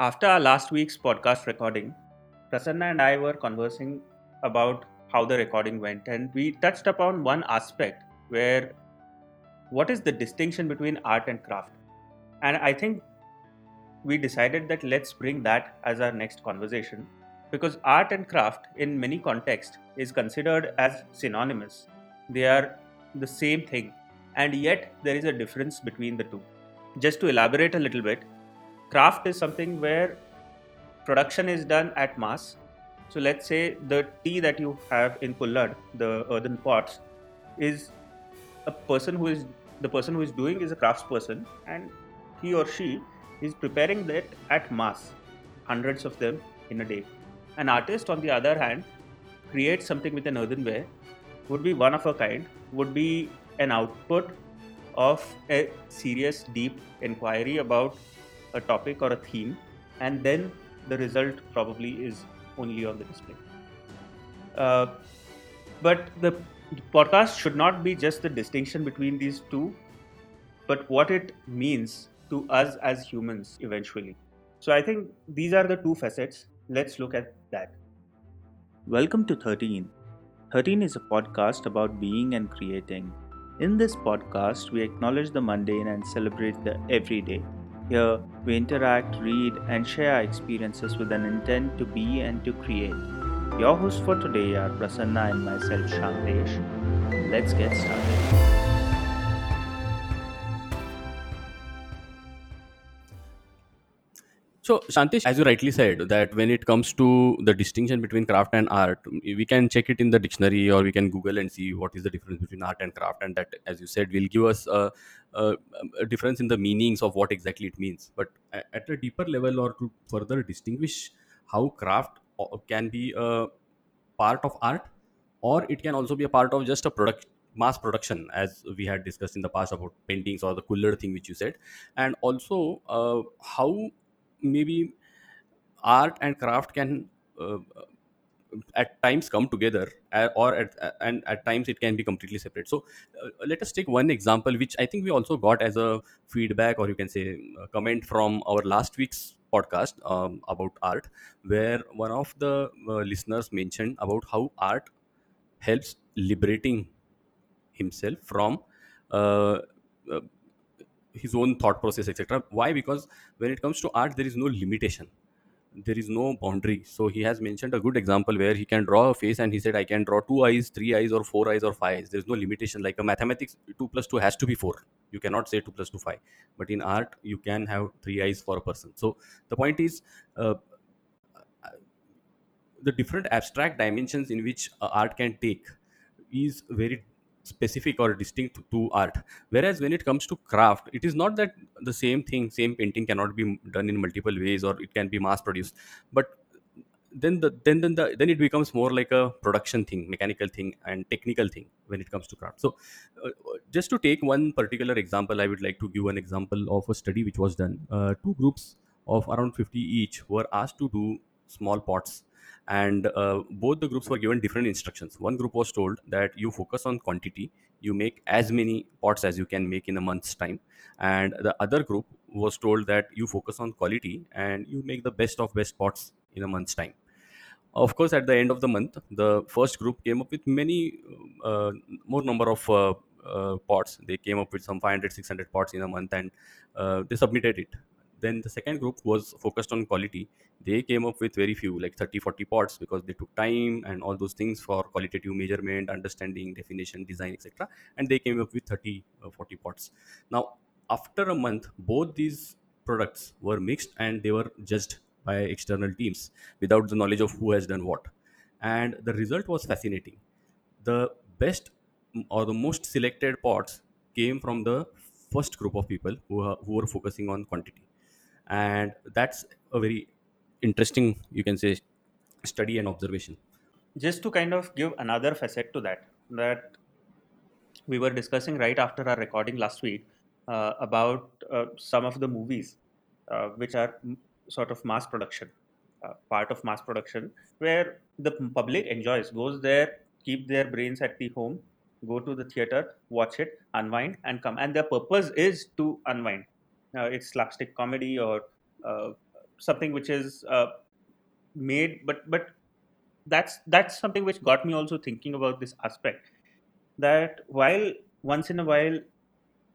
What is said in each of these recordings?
After our last week's podcast recording, Prasanna and I were conversing about how the recording went, and we touched upon one aspect where what is the distinction between art and craft? And I think we decided that let's bring that as our next conversation because art and craft, in many contexts, is considered as synonymous. They are the same thing, and yet there is a difference between the two. Just to elaborate a little bit, craft is something where production is done at mass. So let's say the tea that you have in Kullad, the earthen pots, is a person who is the person who is doing is a craftsperson, and he or she is preparing that at mass, hundreds of them in a day. An artist, on the other hand, creates something with an earthenware, would be one of a kind, would be an output of a serious, deep inquiry about a topic or a theme, and then the result probably is only on the display. Uh, but the podcast should not be just the distinction between these two, but what it means to us as humans eventually. So I think these are the two facets. Let's look at that. Welcome to 13. 13 is a podcast about being and creating. In this podcast, we acknowledge the mundane and celebrate the everyday. Here, we interact, read, and share our experiences with an intent to be and to create. Your hosts for today are Prasanna and myself, Shantesh. Let's get started. So, Shantish, as you rightly said, that when it comes to the distinction between craft and art, we can check it in the dictionary or we can Google and see what is the difference between art and craft. And that, as you said, will give us a, a, a difference in the meanings of what exactly it means. But at a deeper level, or to further distinguish how craft uh, can be a part of art, or it can also be a part of just a product mass production as we had discussed in the past about paintings or the kullad thing which you said and also uh, how maybe art and craft can uh, at times come together uh, or at, uh, and at times it can be completely separate. So uh, let us take one example which i think we also got as a feedback or you can say a comment from our last week's podcast um, about art where one of the uh, listeners mentioned about how art helps liberating himself from uh, uh, his own thought process etc why? Because when it comes to art there is no limitation. There is no boundary. So he has mentioned a good example where he can draw a face and he said i can draw two eyes three eyes or four eyes or five eyes. There's no limitation. Like a mathematics 2 plus 2 has to be 4 you cannot say 2 plus 2 5 but in art you can have three eyes for a person. So the point is uh, the different abstract dimensions in which uh, art can take is very specific or distinct to art. Whereas when it comes to craft it is not that the same thing same painting cannot be done in multiple ways or it can be mass produced. But then the then then the then it becomes more like a production thing mechanical thing and technical thing when it comes to craft. So uh, just to take one particular example i would like to give an example of a study which was done. Uh, two groups of around 50 each were asked to do small pots. And uh, both the groups were given different instructions. One group was told that you focus on quantity you make as many pots as you can make in a month's time. And the other group was told that you focus on quality and you make the best of best pots in a month's time. Of course at the end of the month the first group came up with many uh, more number of uh, uh, pots. They came up with some 500 600 pots in a month and uh, they submitted it then the second group was focused on quality. They came up with very few like 30 40 pots because they took time and all those things for qualitative measurement understanding definition design etc and they came up with 30 uh, 40 pots now after a month both these products were mixed and they were judged by external teams without the knowledge of who has done what. And the result was fascinating. The best or the most selected pots came from the first group of people who, who were focusing on quantity and that's a very interesting you can say study and observation. Just to kind of give another facet to that that we were discussing right after our recording last week uh, about uh, some of the movies uh, which are m- sort of mass production uh, part of mass production where the public enjoys goes there keep their brains at the home go to the theater watch it unwind and come. And their purpose is to unwind it's slapstick comedy or uh, something which is uh, made but but that's that's something which got me also thinking about this aspect that while once in a while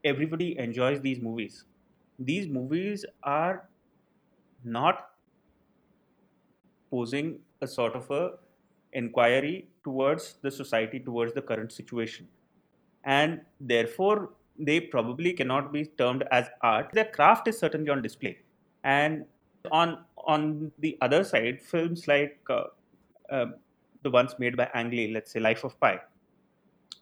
everybody enjoys these movies these movies are not posing a sort of a inquiry towards the society towards the current situation. And therefore they probably cannot be termed as art. Their craft is certainly on display. And on on the other side films like uh, uh, the ones made by ang lee let's say life of pi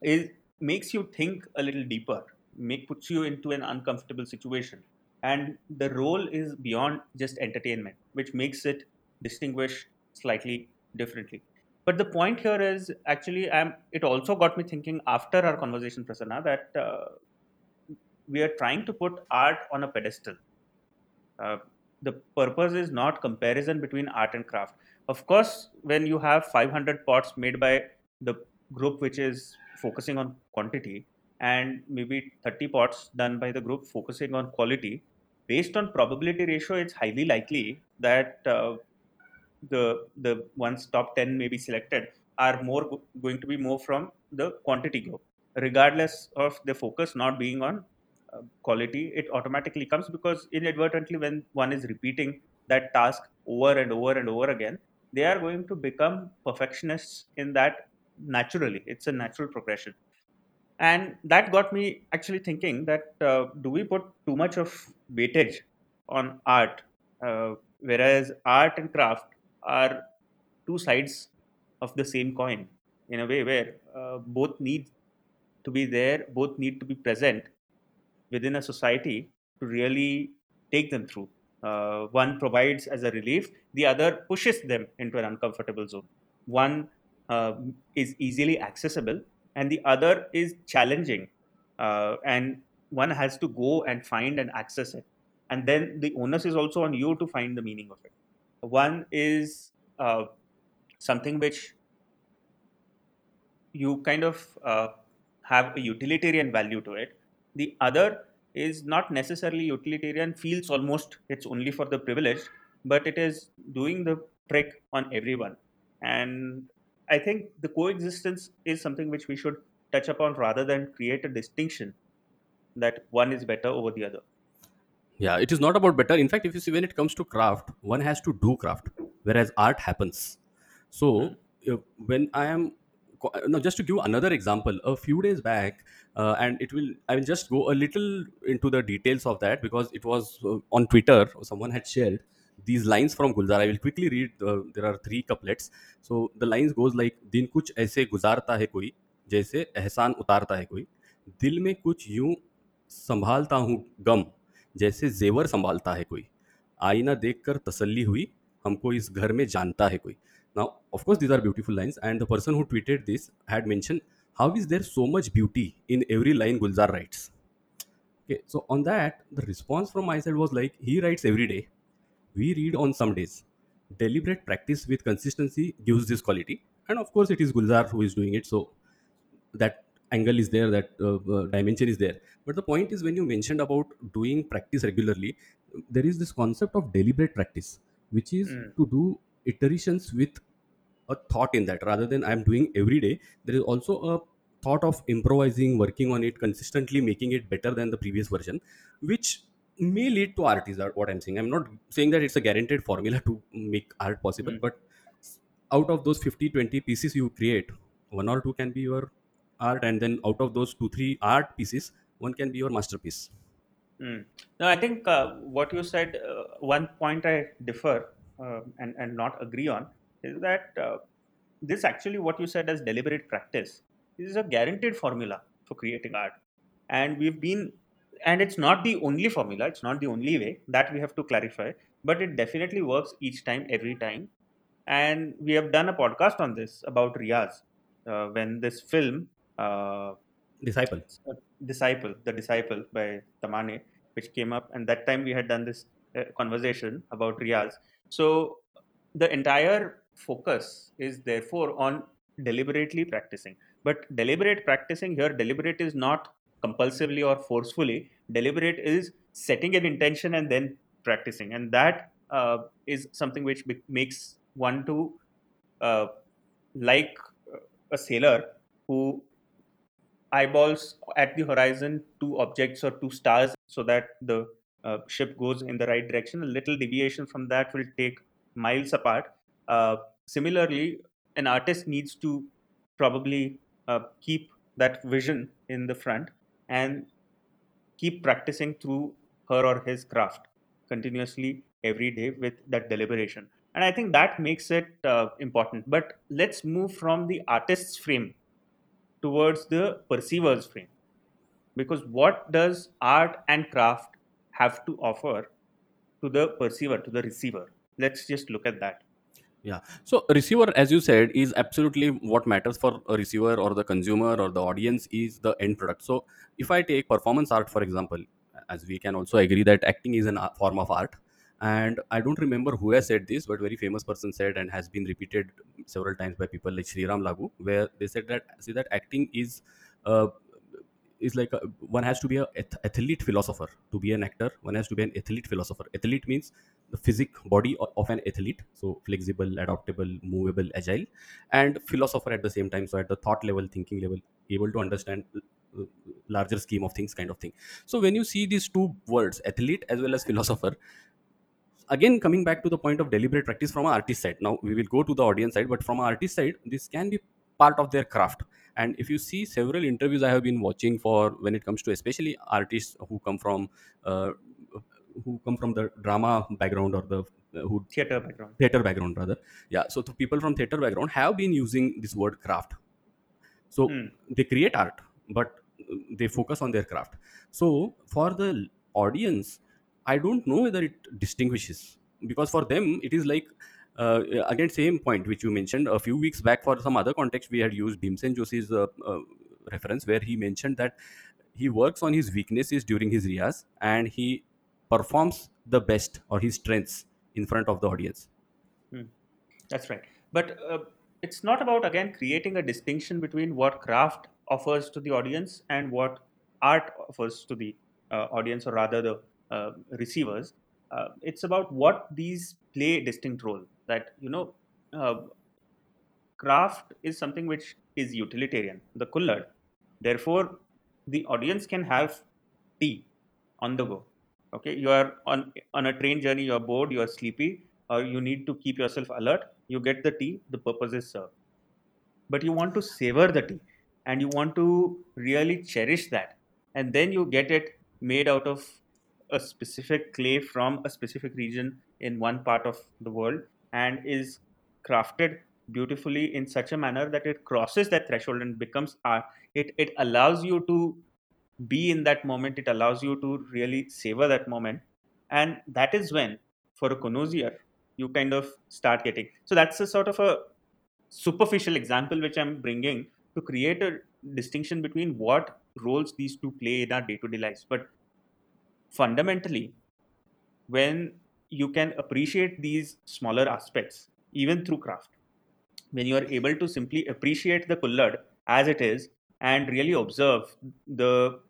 is makes you think a little deeper make puts you into an uncomfortable situation. And the role is beyond just entertainment which makes it distinguish slightly differently. But the point here is actually I'm, it also got me thinking after our conversation prasanna that uh, we are trying to put art on a pedestal. Uh, the purpose is not comparison between art and craft. Of course when you have 500 pots made by the group which is focusing on quantity and maybe 30 pots done by the group focusing on quality based on probability ratio it's highly likely that uh, the the ones top 10 may be selected are more go- going to be more from the quantity group regardless of the focus not being on quality it automatically comes because inadvertently when one is repeating that task over and over and over again they are going to become perfectionists in that naturally. It's a natural progression. And that got me actually thinking that uh, do we put too much of weightage on art uh, whereas art and craft are two sides of the same coin in a way where uh, both need to be there both need to be present within a society to really take them through. Uh, one provides as a relief the other pushes them into an uncomfortable zone. One uh, is easily accessible and the other is challenging uh, and one has to go and find and access it. And then the onus is also on you to find the meaning of it. One is uh, something which you kind of uh, have a utilitarian value to it the other is not necessarily utilitarian feels almost it's only for the privileged but it is doing the trick on everyone and i think the coexistence is something which we should touch upon rather than create a distinction that one is better over the other Yeah, it is not about better. In fact, if you see when it comes to craft, one has to do craft, whereas art happens. So uh, when I am no, just to give another example, a few days back, uh, and it will I will just go a little into the details of that because it was uh, on Twitter. Someone had shared these lines from Gulzar. I will quickly read. Uh, there are three couplets. So the lines goes like दिन कुछ ऐसे गुजारता है कोई जैसे एहसान उतारता है कोई दिल में कुछ यूँ संभालता हूँ गम जैसे जेवर संभालता है कोई आईना देखकर तसल्ली हुई हमको इस घर में जानता है कोई now of course these are beautiful lines and the person who tweeted this had mentioned how is there so much beauty in every line gulzar writes. Okay so on that the response from my side was like he writes every day. We read on some days. Deliberate practice with consistency gives this quality. And of course it is gulzar who is doing it so that angle is there that uh, uh, dimension is there. But the point is when you mentioned about doing practice regularly there is this concept of deliberate practice which is Mm. to do iterations with a thought in that rather than i'm doing every day there is also a thought of improvising working on it consistently making it better than the previous version which may lead to art is what i'm saying i'm not saying that it's a guaranteed formula to make art possible Mm. but out of those 50 20 pieces you create one or two can be your art and then out of those two three art pieces one can be your masterpiece Mm. No, I think uh, what you said, uh, one point I differ uh, and, and not agree on is that uh, this actually, what you said as deliberate practice, this is a guaranteed formula for creating art. And we've been, and it's not the only formula, it's not the only way that we have to clarify, but it definitely works each time, every time. And we have done a podcast on this about Riyaz uh, when this film. Uh, disciple disciple the disciple by Tamhane which came up and that time we had done this uh, conversation about riyaz. So the entire focus is therefore on deliberately practicing. But deliberate practicing here deliberate is not compulsively or forcefully. Deliberate is setting an intention and then practicing. And that uh, is something which be- makes one to uh, like a sailor who eyeballs at the horizon two objects or two stars so that the uh, ship goes in the right direction. A little deviation from that will take miles apart. Uh, similarly, an artist needs to probably uh, keep that vision in the front and keep practicing through her or his craft continuously every day with that deliberation. And I think that makes it uh, important. But let's move from the artist's frame towards the perceiver's frame. Because what does art and craft have to offer to the perceiver, to the receiver? Let's just look at that. Yeah. So receiver, as you said, is absolutely what matters for a receiver or the consumer or the audience is the end product. So if I take performance art, for example, as we can also agree that acting is a form of art. And I don't remember who has said this, but very famous person said and has been repeated several times by people like Shreeram Lagoo, where they said that see that acting is uh, is like a, one has to be a ath- athlete philosopher to be an actor. One has to be an athlete philosopher. Athlete means the physic body of an athlete, so flexible, adaptable, movable, agile, and philosopher at the same time. So at the thought level, thinking level, able to understand larger scheme of things, kind of thing. So when you see these two words, athlete as well as philosopher, again coming back to the point of deliberate practice from an artist side now we will go to the audience side but from an artist side this can be part of their craft and if you see several interviews i have been watching for when it comes to especially artists who come from uh, who come from the drama background or the uh, who Theater background. theater background rather yeah so the people from theater background have been using this word craft so Hmm. they create art but they focus on their craft so for the audience i don't know whether it distinguishes because for them it is like uh, again same point which you mentioned a few weeks back for some other context we had used bhimsen joshi's uh, uh, reference where he mentioned that he works on his weaknesses during his riyaz and he performs the best or his strengths in front of the audience Hmm. That's right. But uh, it's not about, again, creating a distinction between what craft offers to the audience and what art offers to the uh, audience, or rather the uh, receivers. It's about what these play distinct role. That, you know, uh, craft is something which is utilitarian, the kullad. Therefore, the audience can have tea on the go. Okay, you are on on a train journey, you are bored, you are sleepy, or you need to keep yourself alert. You get the tea, the purpose is served. But you want to savor the tea, and you want to really cherish that, and then you get it made out of a specific clay from a specific region in one part of the world, and is crafted beautifully in such a manner that it crosses that threshold and becomes art. It it allows you to be in that moment. It allows you to really savor that moment. And that is when for a connoisseur you kind of start getting. So that's a sort of a superficial example which i'm bringing to create a distinction between what roles these two play in our day-to-day lives. But fundamentally when you can appreciate these smaller aspects even through craft. When you are able to simply appreciate the kullad as it is and really observe the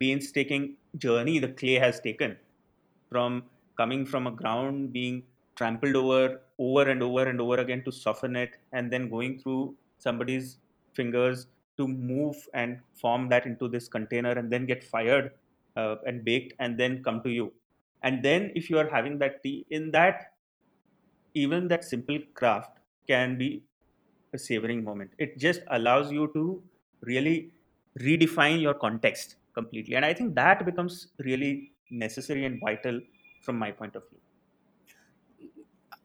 painstaking journey the clay has taken from coming from a ground being trampled over over and over and over again to soften it and then going through somebody's fingers to move and form that into this container and then get fired uh, and baked and then come to you and then if you are having that tea in that even that simple craft can be a savoring moment. It just allows you to really redefine your context completely. And I think that becomes really necessary and vital from my point of view.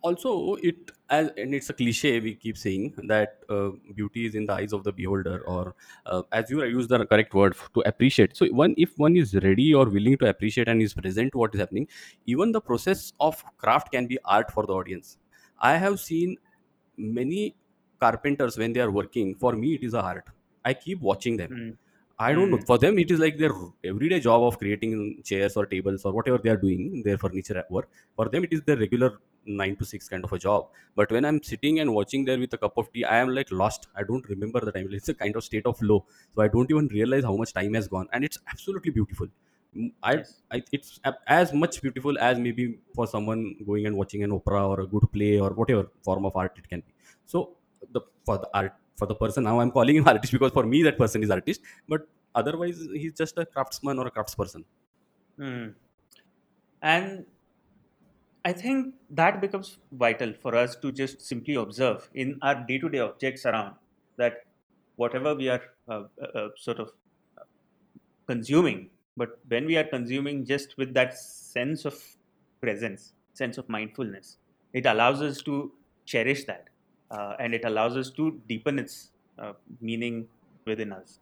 Also it as and it's a cliche we keep saying that uh, beauty is in the eyes of the beholder or uh, as you use the correct word f- to appreciate. So one if one is ready or willing to appreciate and is present to what is happening even the process of craft can be art for the audience. I have seen many carpenters when they are working for me it is a art. I keep watching them. Mm, I don't know. mm, For them, it is like their everyday job of creating chairs or tables or whatever they are doing, their furniture at work. For them, it is their regular nine to six kind of a job. But when I'm sitting and watching there with a cup of tea, I am like lost. I don't remember the time. It's a kind of state of flow. So I don't even realize how much time has gone. And it's absolutely beautiful. Mm, I, Yes. I it's as much beautiful as maybe for someone going and watching an opera or a good play or whatever form of art it can be. So the for the art for the person now I'm calling him artist because for me that person is artist, but otherwise he's just a craftsman or a craftsperson. Hmm. And I think that becomes vital for us to just simply observe in our day to day objects around that whatever we are uh, uh, uh, sort of consuming, but when we are consuming just with that sense of presence, sense of mindfulness, it allows us to cherish that uh, and it allows us to deepen its uh, meaning within us.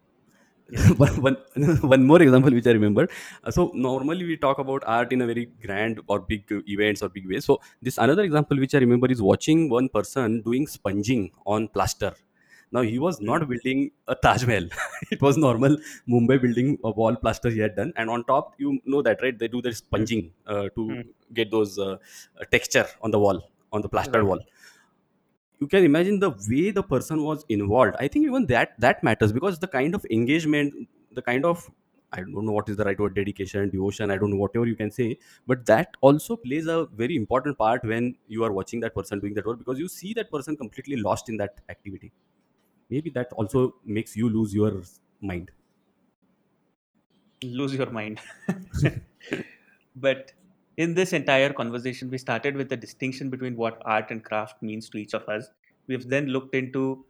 One one, more example which I remember. Uh, so normally we talk about art in a very grand or big events or big ways. So this another example which I remember is watching one person doing sponging on plaster. Now he was not Mm, building a Taj Mahal. it was normal Mumbai building a wall plaster he had done, and on top you know that right? They do the mm, sponging uh, to mm. get those uh, uh, texture on the wall on the plastered Right. wall you can imagine the way the person was involved. I think even that that matters because the kind of engagement the kind of i don't know what is the right word dedication devotion i don't know whatever you can say but that also plays a very important part when you are watching that person doing that work because you see that person completely lost in that activity. Maybe that also makes you lose your mind. Lose your mind. But in this entire conversation, we started with the distinction between what art and craft means to each of us. We've then looked into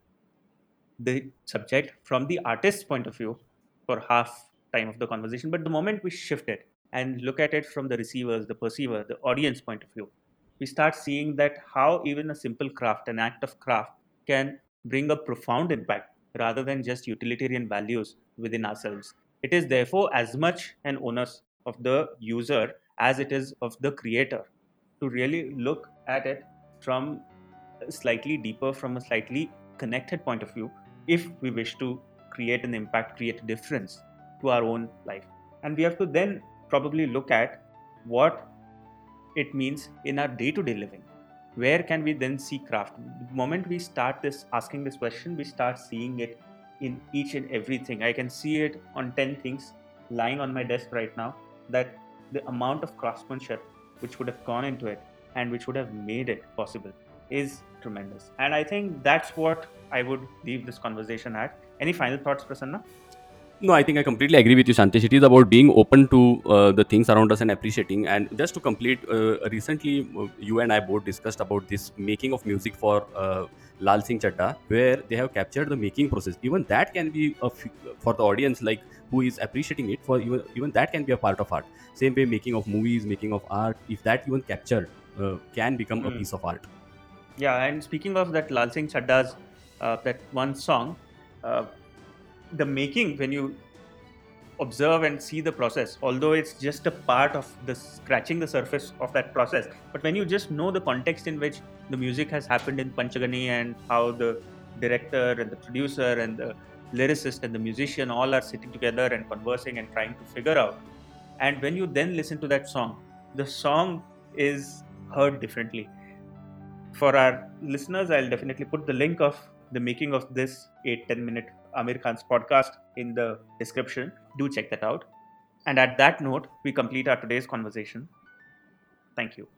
the subject from the artist's point of view for half time of the conversation. But the moment we shift it and look at it from the receiver's, the perceiver, the audience point of view, we start seeing that how even a simple craft, an act of craft, can bring a profound impact rather than just utilitarian values within ourselves. It is therefore as much an onus of the user as it is of the creator to really look at it from slightly deeper, from a slightly connected point of view, if we wish to create an impact, create a difference to our own life. And we have to then probably look at what it means in our day to day living. Where can we then see craft? The moment we start this asking this question, we start seeing it in each and everything. I can see it on 10 things lying on my desk right now that the amount of craftsmanship which would have gone into it and which would have made it possible is tremendous. And I think that's what I would leave this conversation at. Any final thoughts, Prasanna? No, I think I completely agree with you, Shantish. It is about being open to uh, the things around us and appreciating. And just to complete, uh, recently uh, you and I both discussed about this making of music for uh, Lal Singh Chaddha, where they have captured the making process. Even that can be for the audience, like who is appreciating it. For even even that can be a part of art. Same way, making of movies, making of art. If that even captured, uh, can become a Hmm. piece of art. Yeah, and speaking of that Lal Singh Chaddha's, uh, that one song, uh, the making, when you observe and see the process, although it's just a part of the scratching the surface of that process, but when you just know the context in which the music has happened in Panchgani and how the director and the producer and the lyricist and the musician all are sitting together and conversing and trying to figure out. And when you then listen to that song, the song is heard differently for our listeners, I'll definitely put the link of the making of this 8 10 minute Aamir Khan's podcast in the description. Do check that out. And at that note, we complete our today's conversation. Thank you.